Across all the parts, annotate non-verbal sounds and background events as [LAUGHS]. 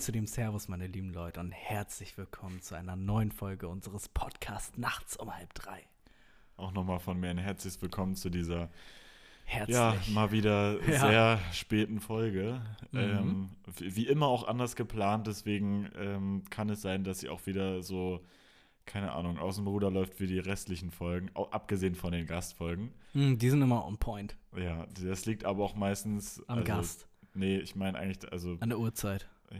Moin zu dem Servus, meine lieben Leute, und herzlich willkommen zu einer neuen Folge unseres Podcasts Nachts um halb drei. Auch nochmal von mir ein herzliches Willkommen zu dieser Herzlich. ja mal wieder [LAUGHS] Ja. sehr späten Folge. Mhm. Ähm, wie immer auch anders geplant, deswegen ähm, kann es sein, dass sie auch wieder so keine Ahnung aus dem Ruder läuft wie die restlichen Folgen, au- abgesehen von den Gastfolgen. Hm, die sind immer on point. Ja, das liegt aber auch meistens Am also, Gast, Nee, ich meine eigentlich also an der Uhrzeit. ja,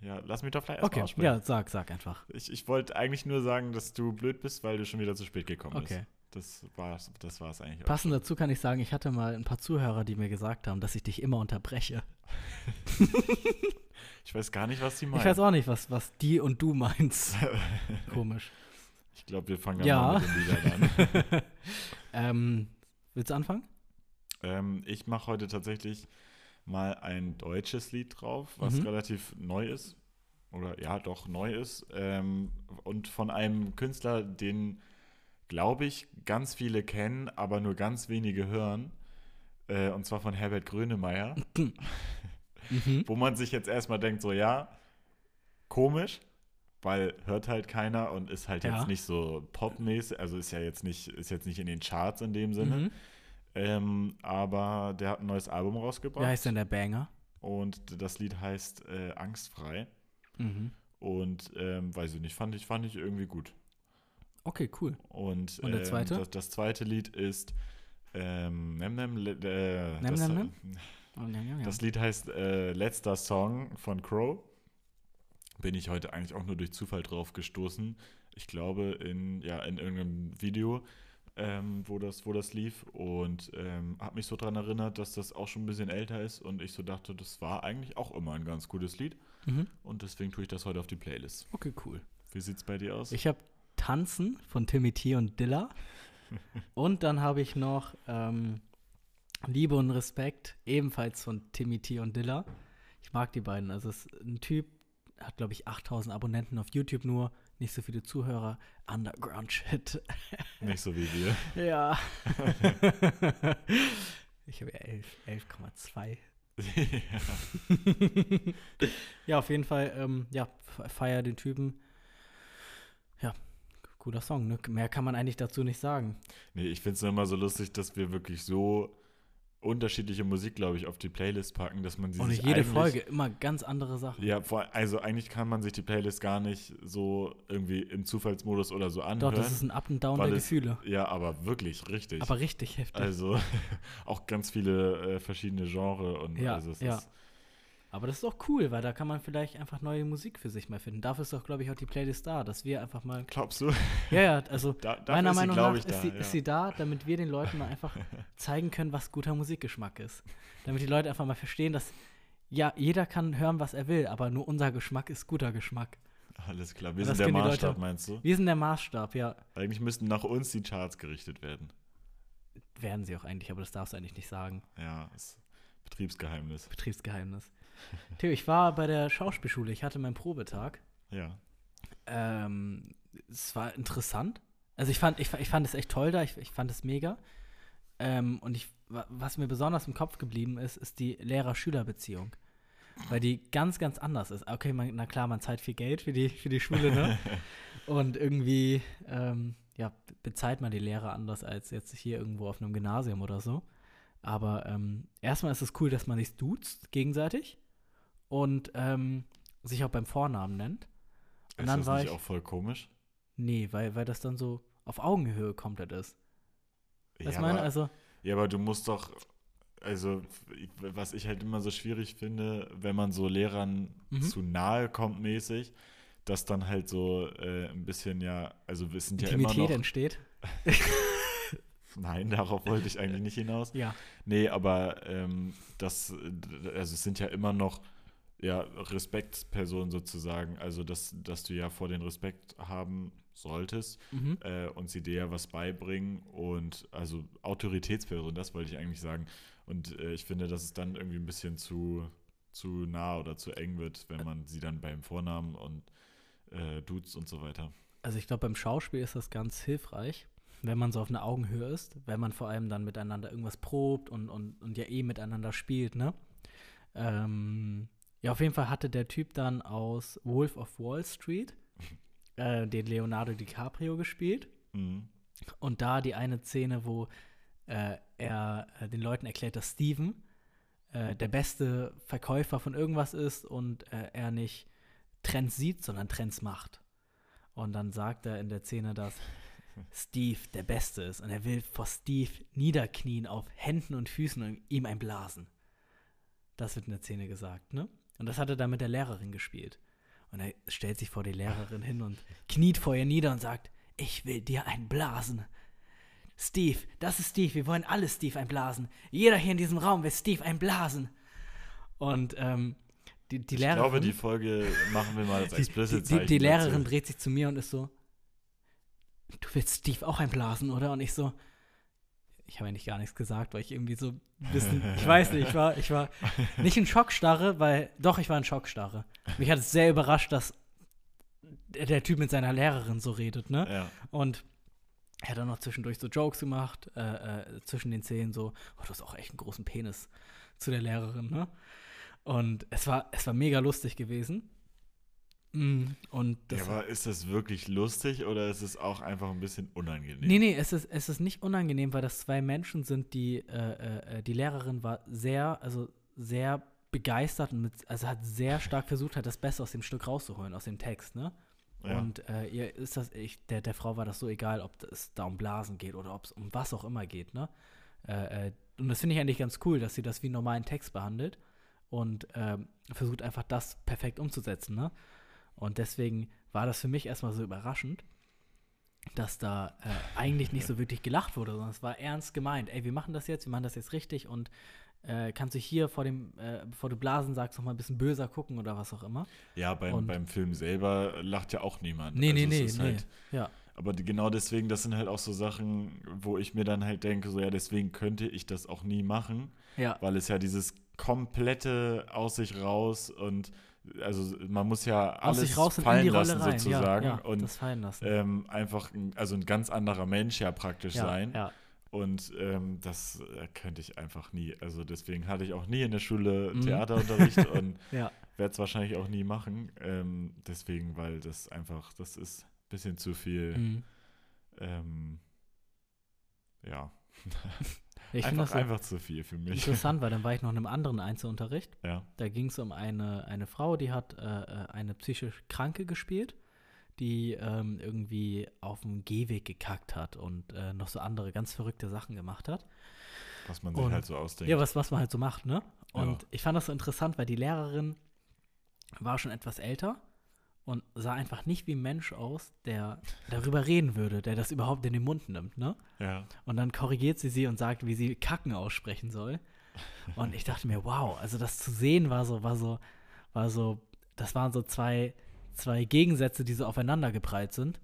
lass mich doch vielleicht erst Okay, aussprechen. ja, sag, sag einfach. Ich, ich wollte eigentlich nur sagen, dass du blöd bist, weil du schon wieder zu spät gekommen Okay. bist. Das war's, das war's eigentlich. auch Passend dazu kann ich sagen, ich hatte mal ein paar Zuhörer, die mir gesagt haben, dass ich dich immer unterbreche. [LAUGHS] Ich weiß gar nicht, was die meinen. Ich weiß auch nicht, was, was die und du meinst. [LAUGHS] Komisch. Ich glaube, wir fangen Ja. mal mit den Liedern an. [LAUGHS] ähm, willst du anfangen? ähm, ich mache heute tatsächlich mal ein deutsches Lied drauf, was Mhm. relativ neu ist. Oder ja, doch neu ist. Ähm, und von einem Künstler, den, glaube ich, ganz viele kennen, aber nur ganz wenige hören. Äh, und zwar von Herbert Grönemeyer. [CLEARS THROAT] [LAUGHS] Mhm. wo man sich jetzt erstmal denkt, so ja, komisch, weil hört halt keiner und ist halt Ja. jetzt nicht so popmäßig, also ist ja jetzt nicht, ist jetzt nicht in den Charts in dem Sinne. Mhm. Ähm, aber der hat ein neues Album rausgebracht Wie heißt denn der Banger? und das Lied heißt äh, Angstfrei. Mhm. Und ähm, weiß ich nicht, fand ich, fand ich irgendwie gut. Okay, cool. Und, Und der ähm, zweite? Das, das zweite Lied ist ähm, Nem Nem, äh, Nem das, Nem Nem? Oh. Das Lied heißt äh, Letzter Song von Crow. Bin ich heute eigentlich auch nur durch Zufall drauf gestoßen. Ich glaube, in, ja, in irgendeinem Video, ähm, wo, das, wo das lief. Und ähm, habe mich so daran erinnert, dass das auch schon ein bisschen älter ist. Und ich so dachte, das war eigentlich auch immer ein ganz gutes Lied. Mhm. Und deswegen tue ich das heute auf die Playlist. Okay, cool. Wie sieht's bei dir aus? Ich habe Tanzen von Timmy T und Dilla. [LAUGHS] und dann habe ich noch ähm, Liebe und Respekt, ebenfalls von Timmy T und Dilla. Ich mag die beiden. Also es ist ein Typ, hat glaube ich 8000 Abonnenten auf YouTube nur, nicht so viele Zuhörer. Underground Shit. [LAUGHS] Nicht so wie wir. ja. [LAUGHS] ich habe ja 11 11,2. ja. ja, auf jeden Fall, ähm, ja, fe- feier den Typen. Ja, cooler Song, ne? Mehr kann man eigentlich dazu nicht sagen. Nee, ich finde es immer so lustig, dass wir wirklich so unterschiedliche Musik, glaube ich, auf die Playlist packen, dass man sie Und sich jede Folge immer ganz andere Sachen. Ja, vor, also eigentlich kann man sich die Playlist gar nicht so irgendwie im Zufallsmodus oder so Doch, anhören. das ist ein Up and Down der es- Gefühle. ja, aber wirklich, richtig. Aber richtig heftig. also [LAUGHS] auch ganz viele äh, verschiedene Genres und Ja, also es ja. ist Aber das ist auch cool, weil da kann man vielleicht einfach neue Musik für sich mal finden. Dafür ist doch, glaube ich, auch die Playlist da, dass wir einfach mal. glaubst du? Ja, ja, also [LAUGHS] Da, meiner sie, Meinung glaub nach ist, da, sie, ja. ist sie da, damit wir den Leuten mal einfach [LAUGHS] zeigen können, was guter Musikgeschmack ist. Damit die Leute einfach mal verstehen, dass ja, jeder kann hören, was er will, aber nur unser Geschmack ist guter Geschmack. Alles klar, wir sind der Maßstab, Leute- meinst du? Wir sind der Maßstab, ja. Eigentlich müssten nach uns die Charts gerichtet werden. Werden sie auch eigentlich, aber das darfst du eigentlich nicht sagen. Ja, ist Betriebsgeheimnis. Betriebsgeheimnis. Theo, ich war bei der Schauspielschule, ich hatte meinen Probetag. Ja. Ähm, es war interessant. Also ich fand, ich, ich fand es echt toll da, ich, ich fand es mega. Ähm, und ich, wa- was mir besonders im Kopf geblieben ist, ist die Lehrer-Schüler-Beziehung. Weil die ganz, ganz anders ist. Okay, man, na klar, man zahlt viel Geld für die, für die Schule, ne? [LAUGHS] und irgendwie, ähm, ja, bezahlt man die Lehrer anders als jetzt hier irgendwo auf einem Gymnasium oder so. Aber ähm, erstmal ist es cool, dass man sich duzt gegenseitig und ähm, sich auch beim Vornamen nennt. Und ist dann das war nicht ich, auch voll komisch? Nee, weil, weil das dann so auf Augenhöhe komplett ist. Was ja, meine? aber- Also, Ja, aber du musst doch, also was ich halt immer so schwierig finde, wenn man so Lehrern Mhm. zu nahe kommt mäßig, dass dann halt so äh, ein bisschen ja, also wir sind ja immer noch, entsteht. [LAUGHS] nein, darauf wollte ich eigentlich nicht hinaus. Ja. Nee, aber ähm, das, also es sind ja immer noch ja, Respektspersonen sozusagen, also dass, dass du ja vor den Respekt haben solltest Mhm. äh, und sie dir ja was beibringen und also Autoritätsperson, das wollte ich eigentlich sagen. Und äh, ich finde, dass es dann irgendwie ein bisschen zu, zu nah oder zu eng wird, wenn man sie dann beim Vornamen und äh, duzt und so weiter. Also ich glaube, beim Schauspiel ist das ganz hilfreich, wenn man so auf einer Augenhöhe ist, wenn man vor allem dann miteinander irgendwas probt und, und, und ja eh miteinander spielt, ne? Ähm, Ja, auf jeden Fall hatte der Typ dann aus Wolf of Wall Street [LAUGHS] äh, den Leonardo DiCaprio gespielt. Mhm. Und da die eine Szene, wo äh, er äh, den Leuten erklärt, dass Steven äh, der beste Verkäufer von irgendwas ist und äh, er nicht Trends sieht, sondern Trends macht. Und dann sagt er in der Szene, dass [LAUGHS] Steve der Beste ist und er will vor Steve niederknien auf Händen und Füßen und ihm einblasen. Das wird in der Szene gesagt, ne? Und das hat er dann mit der Lehrerin gespielt. Und er stellt sich vor die Lehrerin hin und kniet vor ihr nieder und sagt, ich will dir einblasen. Steve, das ist Steve, wir wollen alle Steve einblasen. Jeder hier in diesem Raum will Steve einblasen. Und ähm, die, die Ich Lehrerin. glaube, die Folge machen wir mal als [LAUGHS] die, die, explicit die, Zeichen die Lehrerin dazu. dreht sich zu mir und ist so, du willst Steve auch einblasen, oder? Und ich so, ich habe eigentlich gar nichts gesagt, weil ich irgendwie so ein bisschen, ich weiß nicht, ich war, ich war nicht in Schockstarre, weil, doch, ich war in Schockstarre. Mich hat es sehr überrascht, dass der, Typ mit seiner Lehrerin so redet, ne? Ja. Und er hat dann noch zwischendurch so Jokes gemacht, äh, äh, zwischen den Szenen so, oh, du hast auch echt einen großen Penis zu der Lehrerin, ne? Und es war, es war mega lustig gewesen. Mm, Und das ja, aber ist das wirklich lustig oder ist es auch einfach ein bisschen unangenehm? Nee, nee, es ist, es ist nicht unangenehm, weil das zwei Menschen sind, die, äh, äh, die Lehrerin war sehr, also sehr begeistert und mit, also hat sehr stark versucht, hat das Beste aus dem Stück rauszuholen, aus dem Text, ne? Ja. Und äh, ihr ist das, ich, der, der Frau war das so egal, ob es da um Blasen geht oder ob es um was auch immer geht, ne? Äh, äh, und das finde ich eigentlich ganz cool, dass sie das wie einen normalen Text behandelt und ähm, versucht einfach das perfekt umzusetzen, ne? Und deswegen war das für mich erstmal so überraschend, dass da äh, eigentlich nicht so wirklich gelacht wurde, sondern es war ernst gemeint. Ey, wir machen das jetzt, wir machen das jetzt richtig und äh, kannst du hier vor dem, äh, bevor du Blasen sagst, noch mal ein bisschen böser gucken oder was auch immer. Ja, beim, Und- beim Film selber lacht ja auch niemand. Nee, nee, Also nee, ist nee. Halt, Ja, aber die, genau deswegen, das sind halt auch so Sachen, wo ich mir dann halt denke, so ja, deswegen könnte ich das auch nie machen, ja, weil es ja dieses komplette aus sich raus und also man muss ja alles in fallen lassen rein. sozusagen ja, ja, und das fallen lassen. ähm, einfach ein, also ein ganz anderer Mensch ja praktisch ja, sein. Ja, Und ähm, das äh, könnte ich einfach nie. Also deswegen hatte ich auch nie in der Schule Mhm. Theaterunterricht [LAUGHS] und werde es wahrscheinlich auch nie machen. Ähm, deswegen, weil das einfach, das ist ein bisschen zu viel. mhm. Ähm, ja, [LAUGHS] Ich einfach, das einfach zu viel für mich. interessant, weil [LAUGHS] dann war ich noch in einem anderen Einzelunterricht. Ja, Da ging es um eine, eine Frau, die hat äh, äh, eine psychisch Kranke gespielt, die ähm, irgendwie auf dem Gehweg gekackt hat und äh, noch so andere ganz verrückte Sachen gemacht hat. was man sich Und- halt so ausdenkt. Ja, was, was man halt so macht, ne? Und Ja. ich fand das so interessant, weil die Lehrerin war schon etwas älter und sah einfach nicht wie ein Mensch aus, der darüber reden würde, der das überhaupt in den Mund nimmt, ne? ja. Und dann korrigiert sie sie und sagt, wie sie Kacken aussprechen soll. Und ich dachte mir, wow, also das zu sehen war so, war so, war so, das waren so zwei, zwei Gegensätze, die so aufeinander geprallt sind.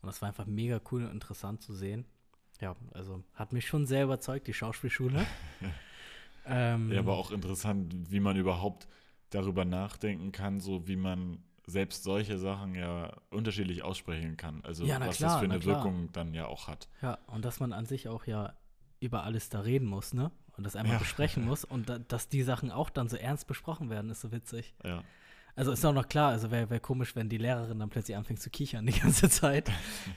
Und das war einfach mega cool und interessant zu sehen. Ja, also hat mich schon sehr überzeugt, die Schauspielschule. [LAUGHS] ähm, ja, aber auch interessant, wie man überhaupt darüber nachdenken kann, so wie man selbst solche Sachen ja unterschiedlich aussprechen kann. Also Ja, was klar, das für eine. Wirkung dann ja auch hat. Ja, und dass man an sich auch ja über alles da reden muss, ne? Und das einmal Ja. besprechen [LAUGHS] muss und da, dass die Sachen auch dann so ernst besprochen werden, ist so witzig. Ja. Also ist auch noch klar, also wäre wär komisch, wenn die Lehrerin dann plötzlich anfängt zu kichern die [LAUGHS] ganze Zeit.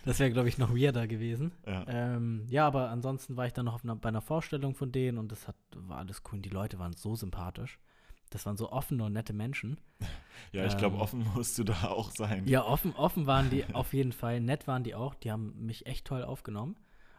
Das wäre, glaube ich, noch weirder gewesen. Ja. Ähm, ja, aber ansonsten war ich dann noch auf einer, bei einer Vorstellung von denen und das hat, war alles cool. Und die Leute waren so sympathisch. Das waren so offene und nette Menschen. [LAUGHS] Ja, ich glaube, Ähm, offen musst du da auch sein. Ja, offen, offen waren die [LAUGHS] auf jeden Fall. Nett waren die auch. Die haben mich echt toll aufgenommen.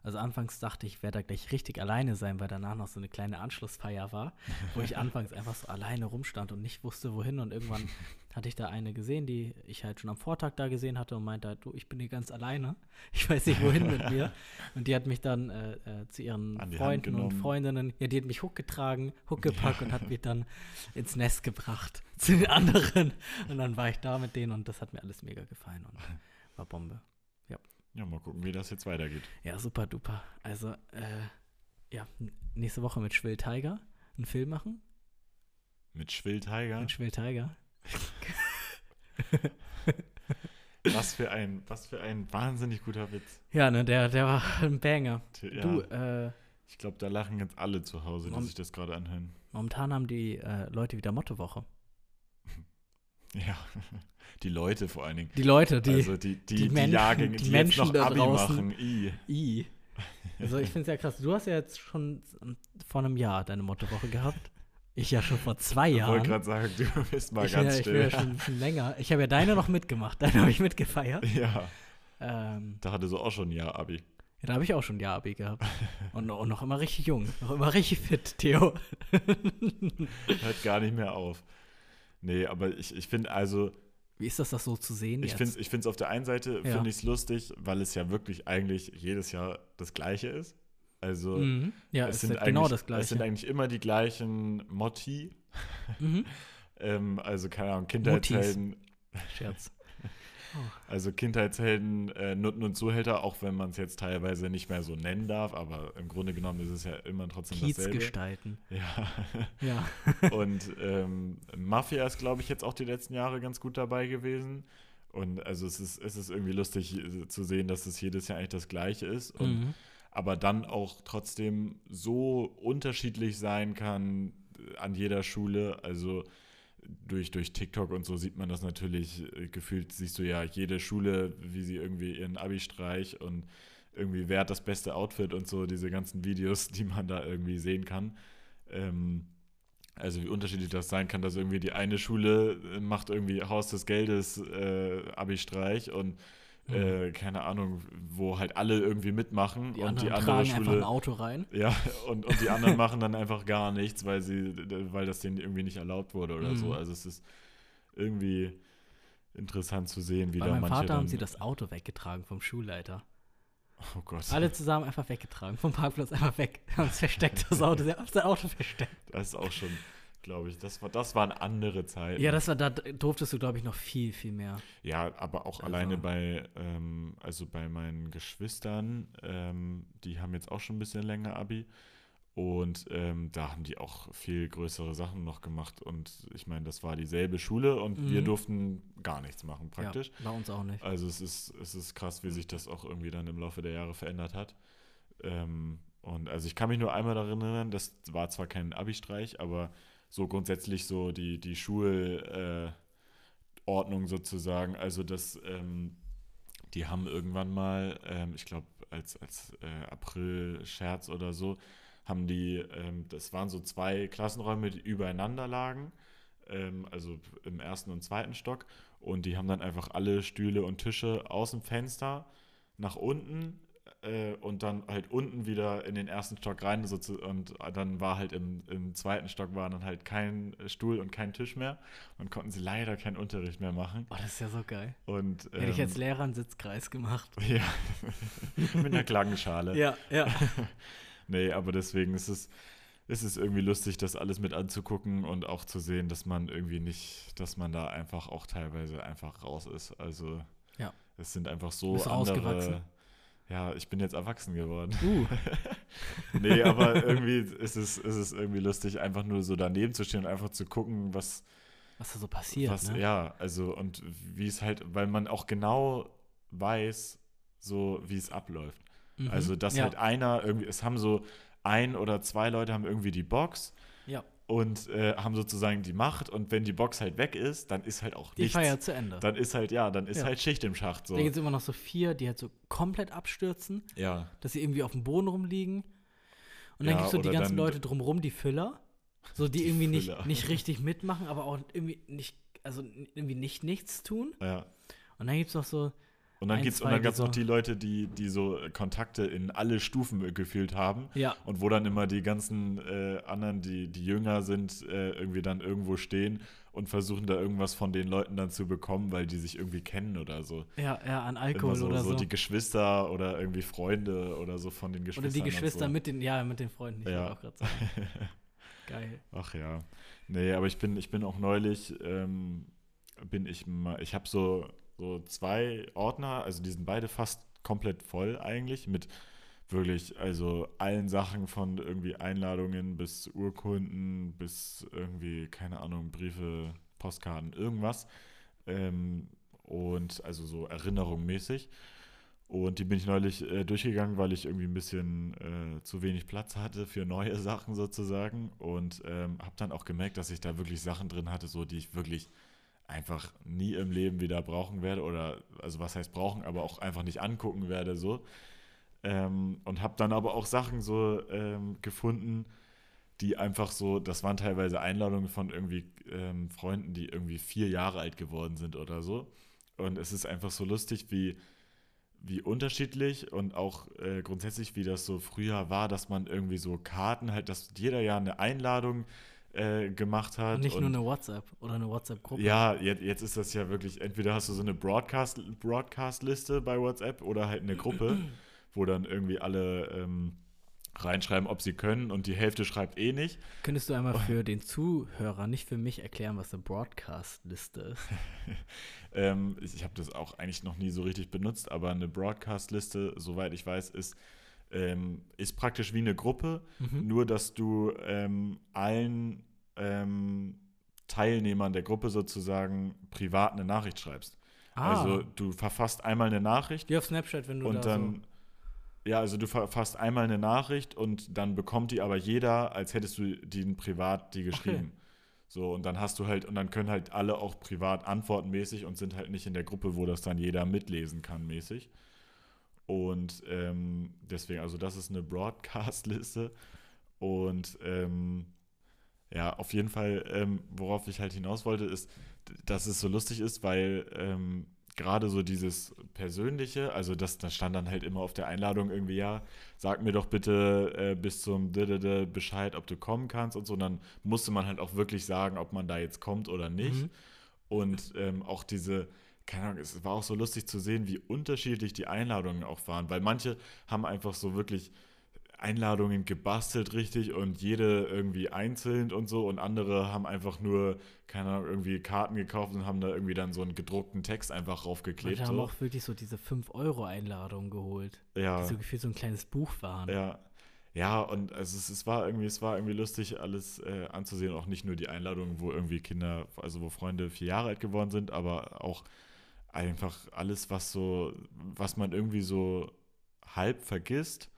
Also anfangs dachte ich, ich werde da gleich richtig alleine sein, weil danach noch so eine kleine Anschlussfeier war, wo ich [LAUGHS] anfangs einfach so alleine rumstand und nicht wusste, wohin. Und irgendwann [LAUGHS] hatte ich da eine gesehen, die ich halt schon am Vortag da gesehen hatte und meinte halt, du, ich bin hier ganz alleine. Ich weiß nicht, wohin mit mir. [LAUGHS] Und die hat mich dann äh, äh, zu ihren Freunden und. Freundinnen, ja, die hat mich hochgetragen, hochgepackt und hat mich dann ins Nest gebracht zu den anderen. Und dann war ich da mit denen und das hat mir alles mega gefallen und war Bombe. Ja, mal gucken, wie das jetzt weitergeht. Ja, super duper. Also, äh, ja, nächste Woche mit Schwill Tiger einen Film machen. Mit Schwill Tiger. Mit Schwill Tiger. Was für ein, was für ein wahnsinnig guter Witz. Ja, ne, der, der war ein Banger. Ja, Du, äh, ich glaube, da lachen jetzt alle zu Hause, die sich das gerade anhören. Momentan haben die äh, Leute wieder Mottowoche. Ja, die Leute vor allen Dingen. Die Leute, die, also die, die, die die, Menschen- Jahrgänge, die die, Menschen jetzt noch Abi draußen. machen. I. I. Also ich finde es ja krass. Du hast ja jetzt schon vor einem Jahr deine Mottowoche gehabt. Ich ja schon vor zwei Ich Jahren. wollte gerade sagen, du bist mal ich bin, ja, ganz ich bin ja still. schon bisschen länger. Ich habe ja deine noch mitgemacht. Deine habe ich mitgefeiert. ja, Ähm, da hatte so auch schon ein Jahr Abi. ja, da habe ich auch schon ein Jahr Abi gehabt. Und, und noch immer richtig jung. Noch immer richtig fit, Theo. Hört gar nicht mehr auf. Nee, aber ich, ich finde also, Wie ist das, das so zu sehen ich finde ich es auf der einen Seite, Ja. finde ich es lustig, weil es ja wirklich eigentlich jedes Jahr das Gleiche ist. Also Mhm. Ja, es, es, sind genau das es Gleiche. sind eigentlich immer die gleichen Motti. mhm. [LAUGHS] Ähm, also keine Ahnung, Kindheitshelden, Scherz. Also Kindheitshelden, äh, Nutten und Zuhälter, auch wenn man es jetzt teilweise nicht mehr so nennen darf, aber im Grunde genommen ist es ja immer trotzdem dasselbe. Kiezgestalten. Ja. Ja. [LAUGHS] Und ähm, Mafia ist, glaube ich, jetzt auch die letzten Jahre ganz gut dabei gewesen. Und also es ist, es ist irgendwie lustig äh, zu sehen, dass es jedes Jahr eigentlich das Gleiche ist. Und, Mhm. Aber dann auch trotzdem so unterschiedlich sein kann äh, an jeder Schule. Also durch, durch TikTok und so sieht man das natürlich. äh, Gefühlt siehst du ja jede Schule, wie sie irgendwie ihren Abi-Streich und irgendwie wer hat das beste Outfit und so, diese ganzen Videos, die man da irgendwie sehen kann. Ähm, also wie unterschiedlich das sein kann, dass irgendwie die eine Schule äh, macht irgendwie Haus des Geldes äh, Abi-Streich und äh, keine Ahnung, wo halt alle irgendwie mitmachen Mhm. Die und anderen die andere einfach ein Schule Auto rein. ja [LAUGHS] und, und die anderen machen dann einfach gar nichts, weil sie weil das denen irgendwie nicht erlaubt wurde oder so. Mhm. Also es ist irgendwie interessant zu sehen, wie Bei da meinem manche Vater haben dann, sie das Auto weggetragen vom Schulleiter. oh Gott, Alle zusammen einfach weggetragen. Vom Parkplatz einfach weg. [LAUGHS] Haben es versteckt, das Auto. Sie haben das Auto versteckt. das ist auch schon, glaube ich, das war das waren andere Zeiten. Ja, das war, da durftest du, glaube ich, noch viel, viel mehr. Ja, aber auch Also- alleine bei, ähm, also bei meinen Geschwistern, ähm, die haben jetzt auch schon ein bisschen länger Abi. Und ähm, da haben die auch viel größere Sachen noch gemacht. Und ich meine, das war dieselbe Schule und wir Mhm. durften gar nichts machen, praktisch. Ja, bei uns auch nicht. Also es ist, es ist krass, wie sich das auch irgendwie dann im Laufe der Jahre verändert hat. Ähm, und also ich kann mich nur einmal daran erinnern, das war zwar kein Abi-Streich, aber so grundsätzlich so die, die Schulordnung äh, sozusagen. Also das, ähm, die haben irgendwann mal, ähm, ich glaube als, als äh, April-Scherz oder so, haben die, ähm, das waren so zwei Klassenräume, die übereinander lagen, ähm, also im ersten und zweiten Stock. Und die haben dann einfach alle Stühle und Tische aus dem Fenster nach unten äh, und dann halt unten wieder in den ersten Stock rein. So zu, und dann war halt im, im zweiten Stock war dann halt kein Stuhl und kein Tisch mehr. Und konnten sie leider keinen Unterricht mehr machen. Oh, das ist ja so geil. Und, Hätte ich ähm, als Lehrer einen Sitzkreis gemacht. [LAUGHS] ja, mit einer Klangschale. Ja, ja. [LAUGHS] Nee, aber deswegen ist es, ist es irgendwie lustig, das alles mit anzugucken und auch zu sehen, dass man irgendwie nicht, dass man da einfach auch teilweise einfach raus ist. Also Ja. es sind einfach so andere. Ja, ich bin jetzt erwachsen geworden. Uh, [LAUGHS] nee, aber [LAUGHS] irgendwie ist es, ist es irgendwie lustig, einfach nur so daneben zu stehen und einfach zu gucken, was, was da so passiert, was, ne? ja, also und wie es halt, weil man auch genau weiß, so wie es abläuft. Mhm. Also, dass ja. halt einer irgendwie, es haben so ein oder zwei Leute haben irgendwie die Box Ja, und äh, haben sozusagen die Macht und wenn die Box halt weg ist, dann ist halt auch die nichts. Feier zu Ende. Dann ist halt, ja, dann ist Ja. halt Schicht im Schacht so. Da gibt es immer noch so vier, die halt so komplett abstürzen, Ja, dass sie irgendwie auf dem Boden rumliegen. Und dann Ja, gibt es so die ganzen Leute drumrum, die Füller. So, die, Die irgendwie nicht, nicht richtig mitmachen, aber auch irgendwie nicht, also irgendwie nicht nichts tun. ja. Und dann gibt es noch so, Und dann Ein, und dann die gab's noch die Leute, die, die so Kontakte in alle Stufen äh, gefühlt haben. ja, Und wo dann immer die ganzen äh, anderen, die, die jünger sind, äh, irgendwie dann irgendwo stehen und versuchen da irgendwas von den Leuten dann zu bekommen, weil die sich irgendwie kennen oder so. ja, ja, an Alkohol so, oder so. so die Geschwister oder irgendwie Freunde oder so von den oder Geschwistern. die und Geschwister so. mit den, ja, mit den Freunden, ich Ja. auch gerade sagen. [LAUGHS] Geil. Ach ja. Nee, aber ich bin, ich bin auch neulich, ähm, bin ich mal, ich habe so, so zwei Ordner, also die sind beide fast komplett voll eigentlich mit wirklich, also allen Sachen von irgendwie Einladungen bis Urkunden bis irgendwie, keine Ahnung, Briefe, Postkarten, irgendwas. Ähm, und also so erinnerungsmäßig. Und die bin ich neulich äh, durchgegangen, weil ich irgendwie ein bisschen äh, zu wenig Platz hatte für neue [LAUGHS] Sachen sozusagen. Und ähm, habe dann auch gemerkt, dass ich da wirklich Sachen drin hatte, so die ich wirklich einfach nie im Leben wieder brauchen werde. Oder, also was heißt brauchen, aber auch einfach nicht angucken werde so. Ähm, und habe dann aber auch Sachen so ähm, gefunden, die einfach so, das waren teilweise Einladungen von irgendwie ähm, Freunden, die irgendwie vier Jahre alt geworden sind oder so. Und es ist einfach so lustig, wie, wie unterschiedlich und auch äh, grundsätzlich, wie das so früher war, dass man irgendwie so Karten halt, dass jeder ja eine Einladung äh, gemacht hat. Und nicht und nur eine WhatsApp oder eine WhatsApp-Gruppe. ja, jetzt, jetzt ist das ja wirklich, entweder hast du so eine Broadcast, Broadcast-Liste bei WhatsApp oder halt eine Gruppe, [CLEARS THROAT] wo dann irgendwie alle ähm, reinschreiben, ob sie können und die Hälfte schreibt eh nicht. Könntest du einmal für den Zuhörer, nicht für mich, erklären, was eine Broadcast-Liste ist? [LAUGHS] Ähm, ich ich habe das auch eigentlich noch nie so richtig benutzt, aber eine Broadcast-Liste, soweit ich weiß, ist, ähm, ist praktisch wie eine Gruppe, Mhm. nur dass du ähm, allen ähm, Teilnehmern der Gruppe sozusagen privat eine Nachricht schreibst. Ah, Also du verfasst einmal eine Nachricht wie auf Snapchat, wenn du und da dann, ja, also du verfasst einmal eine Nachricht und dann bekommt die aber jeder, als hättest du die privat die geschrieben. So, und dann hast du halt, und dann können halt alle auch privat antworten mäßig und sind halt nicht in der Gruppe, wo das dann jeder mitlesen kann mäßig. Und ähm, deswegen, also das ist eine Broadcast-Liste. Und ähm, ja, auf jeden Fall, ähm, worauf ich halt hinaus wollte, ist, dass es so lustig ist, weil ähm, gerade so dieses Persönliche, also das, das stand dann halt immer auf der Einladung irgendwie, ja, sag mir doch bitte äh, bis zum Didede Bescheid, ob du kommen kannst und so. Und dann musste man halt auch wirklich sagen, ob man da jetzt kommt oder nicht. Mhm. Und ähm, auch diese, keine Ahnung, es war auch so lustig zu sehen, wie unterschiedlich die Einladungen auch waren, weil manche haben einfach so wirklich Einladungen gebastelt richtig und jede irgendwie einzeln und so und andere haben einfach nur, keine Ahnung, irgendwie Karten gekauft und haben da irgendwie dann so einen gedruckten Text einfach raufgeklebt. Manche haben So. auch wirklich so diese 5-Euro-Einladungen geholt, Ja, die so gefühlt so ein kleines Buch waren. ja. Ja, und also es, es war irgendwie, es war irgendwie lustig, alles äh, anzusehen, auch nicht nur die Einladungen, wo irgendwie Kinder, also wo Freunde vier Jahre alt geworden sind, aber auch einfach alles, was so, was man irgendwie so halb vergisst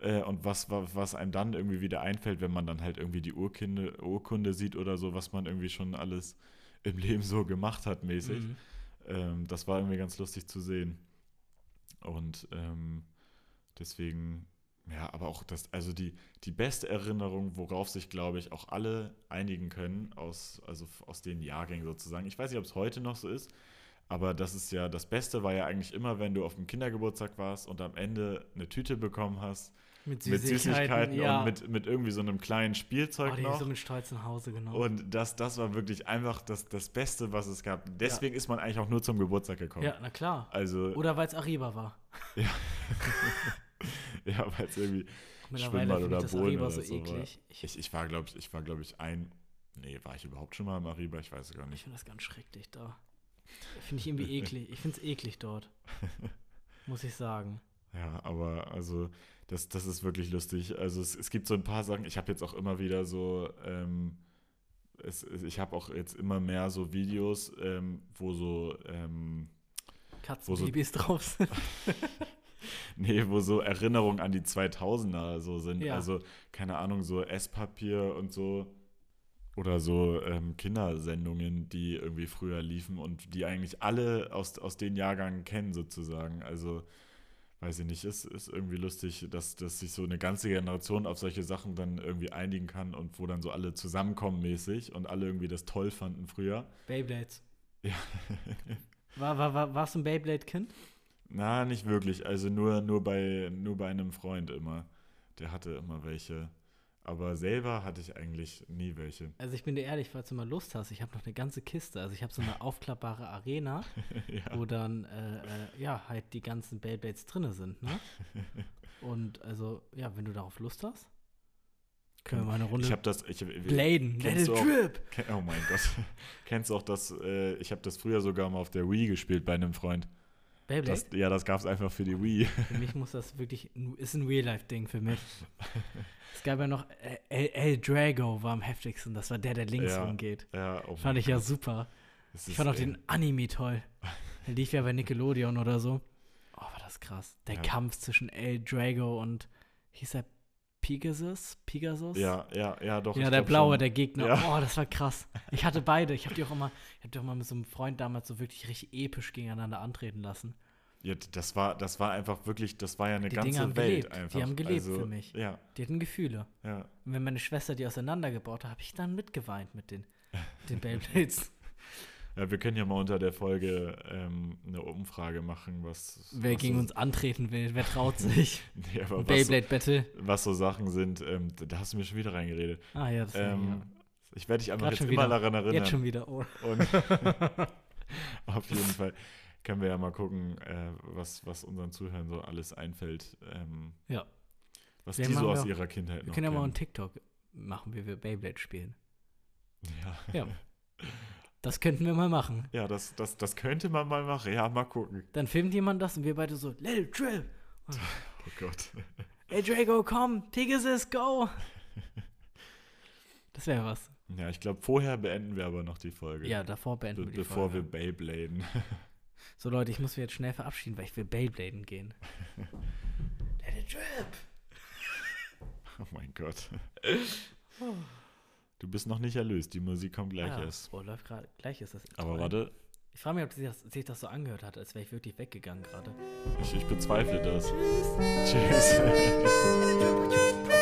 äh, und was, was, einem dann irgendwie wieder einfällt, wenn man dann halt irgendwie die Urkunde, Urkunde sieht oder so, was man irgendwie schon alles im Leben so gemacht hat, mäßig. Mhm. Ähm, das war irgendwie ganz lustig zu sehen. Und ähm, deswegen, ja, aber auch das, also die, die beste Erinnerung, worauf sich, glaube ich, auch alle einigen können, aus, also aus den Jahrgängen sozusagen. Ich weiß nicht, ob es heute noch so ist, aber das ist ja, das Beste war ja eigentlich immer, wenn du auf dem Kindergeburtstag warst und am Ende eine Tüte bekommen hast Mit mit Süßigkeiten ja. und mit, mit irgendwie so einem kleinen Spielzeug oh, die noch. so mit Stolz nach Hause genommen. Und das, das war wirklich einfach das, das Beste, was es gab. Deswegen ist man eigentlich auch nur zum Geburtstag gekommen. ja, na klar. Also, Oder weil es Ariba war. [LAUGHS] ja, [LAUGHS] weil es irgendwie Schwimmbad oder ich Bohlen oder so so war. eklig. Ich, Ich, ich war, glaube ich, ich war, glaube ich, ein. Nee, war ich überhaupt schon mal im Ariba? Ich weiß es gar ich nicht. finde das ganz schrecklich da. Finde ich irgendwie eklig. Ich finde es eklig dort. [LAUGHS] Muss ich sagen. Ja, aber also, das, das ist wirklich lustig. Also, es, es gibt so ein paar Sachen. Ich habe jetzt auch immer wieder so. Ähm, es, ich habe auch jetzt immer mehr so Videos, ähm, wo so. Ähm, Katzenbabys drauf [LAUGHS] sind. Nee, wo so Erinnerungen an die 2000er so sind. Ja. Also, keine Ahnung, so Esspapier und so. Oder so ähm, Kindersendungen, die irgendwie früher liefen und die eigentlich alle aus, aus den Jahrgängen kennen, sozusagen. Also, weiß ich nicht, es ist irgendwie lustig, dass, dass sich so eine ganze Generation auf solche Sachen dann irgendwie einigen kann und wo dann so alle zusammenkommen mäßig und alle irgendwie das toll fanden früher. Beyblades. Ja. [LAUGHS] War, war, war, warst du ein Beyblade-Kind? Na, nicht wirklich. Also nur, nur, bei, nur bei einem Freund immer. Der hatte immer welche. Aber selber hatte ich eigentlich nie welche. Also ich bin dir ehrlich, falls du mal Lust hast, ich habe noch eine ganze Kiste. Also ich habe so eine [LAUGHS] aufklappbare Arena, [LAUGHS] ja. wo dann äh, äh, ja halt die ganzen Beyblades drinne sind, ne? [LAUGHS] Und also, ja, wenn du darauf Lust hast, können wir mal eine Runde Ich habe das. Ich, bladen. Let it drip. Oh mein Gott. Kennst du auch das? Äh, ich habe das früher sogar mal auf der Wii gespielt bei einem Freund. Beyblade? Das, ja, das gab es einfach für die Wii. Für mich muss das wirklich, ist ein Real-Life-Ding für mich. [LAUGHS] es gab ja noch, äh, El, El Drago war am heftigsten, das war der, der links Ja. rumgeht. ja, oh Fand ich ja super. Das Ich fand auch den Anime toll. Der lief ja bei Nickelodeon oder so. Oh, war das krass. Der Ja. Kampf zwischen El Drago und hieß er Pegasus? Pegasus? Ja, ja, ja, doch. Ja, der blaue, schon. der Gegner. Ja. Oh, das war krass. Ich hatte [LAUGHS] beide. Ich habe die auch immer, ich habe die auch mal mit so einem Freund damals so wirklich richtig episch gegeneinander antreten lassen. Ja, das war, das war einfach wirklich, das war ja eine Die ganze Dinger haben Welt gelebt. Die einfach. haben gelebt also, für mich. Ja, Die hatten Gefühle. ja. Und wenn meine Schwester die auseinandergebaut hat, habe ich dann mitgeweint mit den, den Beyblades. [LAUGHS] Ja, wir können ja mal unter der Folge ähm, eine Umfrage machen, was. Wer was gegen so, uns antreten will, wer traut [LAUGHS] sich? Nee, aber was, so, Beyblade-Battle. was so Sachen sind, ähm, da hast du mir schon wieder reingeredet. Ah ja, das Ähm, ich werde dich einfach Grad jetzt immer wieder. daran ja. erinnern. Jetzt schon wieder. Oh. Und [LAUGHS] [LAUGHS] auf jeden Fall können wir ja mal gucken, äh, was, was unseren Zuhörern so alles einfällt. Ähm, Ja. Was Wir die so aus ja- ihrer Kindheit Wir noch können ja mal einen. TikTok machen, wie wir Beyblade spielen. Ja, Ja. Das könnten wir mal machen. ja das, das, das könnte man mal machen. Ja, mal gucken. Dann filmt jemand das und wir beide so, Little Drill. Oh Gott. Hey Drago, komm, Pegasus, go. Das wäre was. Ja, ich glaube, vorher beenden wir aber noch die Folge. Ja, davor beenden Be wir die bevor Folge. wir Beybladen. [LAUGHS] So Leute, ich muss mich jetzt schnell verabschieden, weil ich will Beybladen gehen. Let it drip. Oh mein Gott. [LAUGHS] Du bist noch nicht erlöst. Die Musik kommt gleich Ah, erst. Oh, läuft gerade. Gleich ist das. Aber Intro. warte, Ich frage mich, ob sich das, sich das so angehört hat, als wäre ich wirklich weggegangen gerade. ich, ich bezweifle das. Tschüss. Tschüss. [LAUGHS]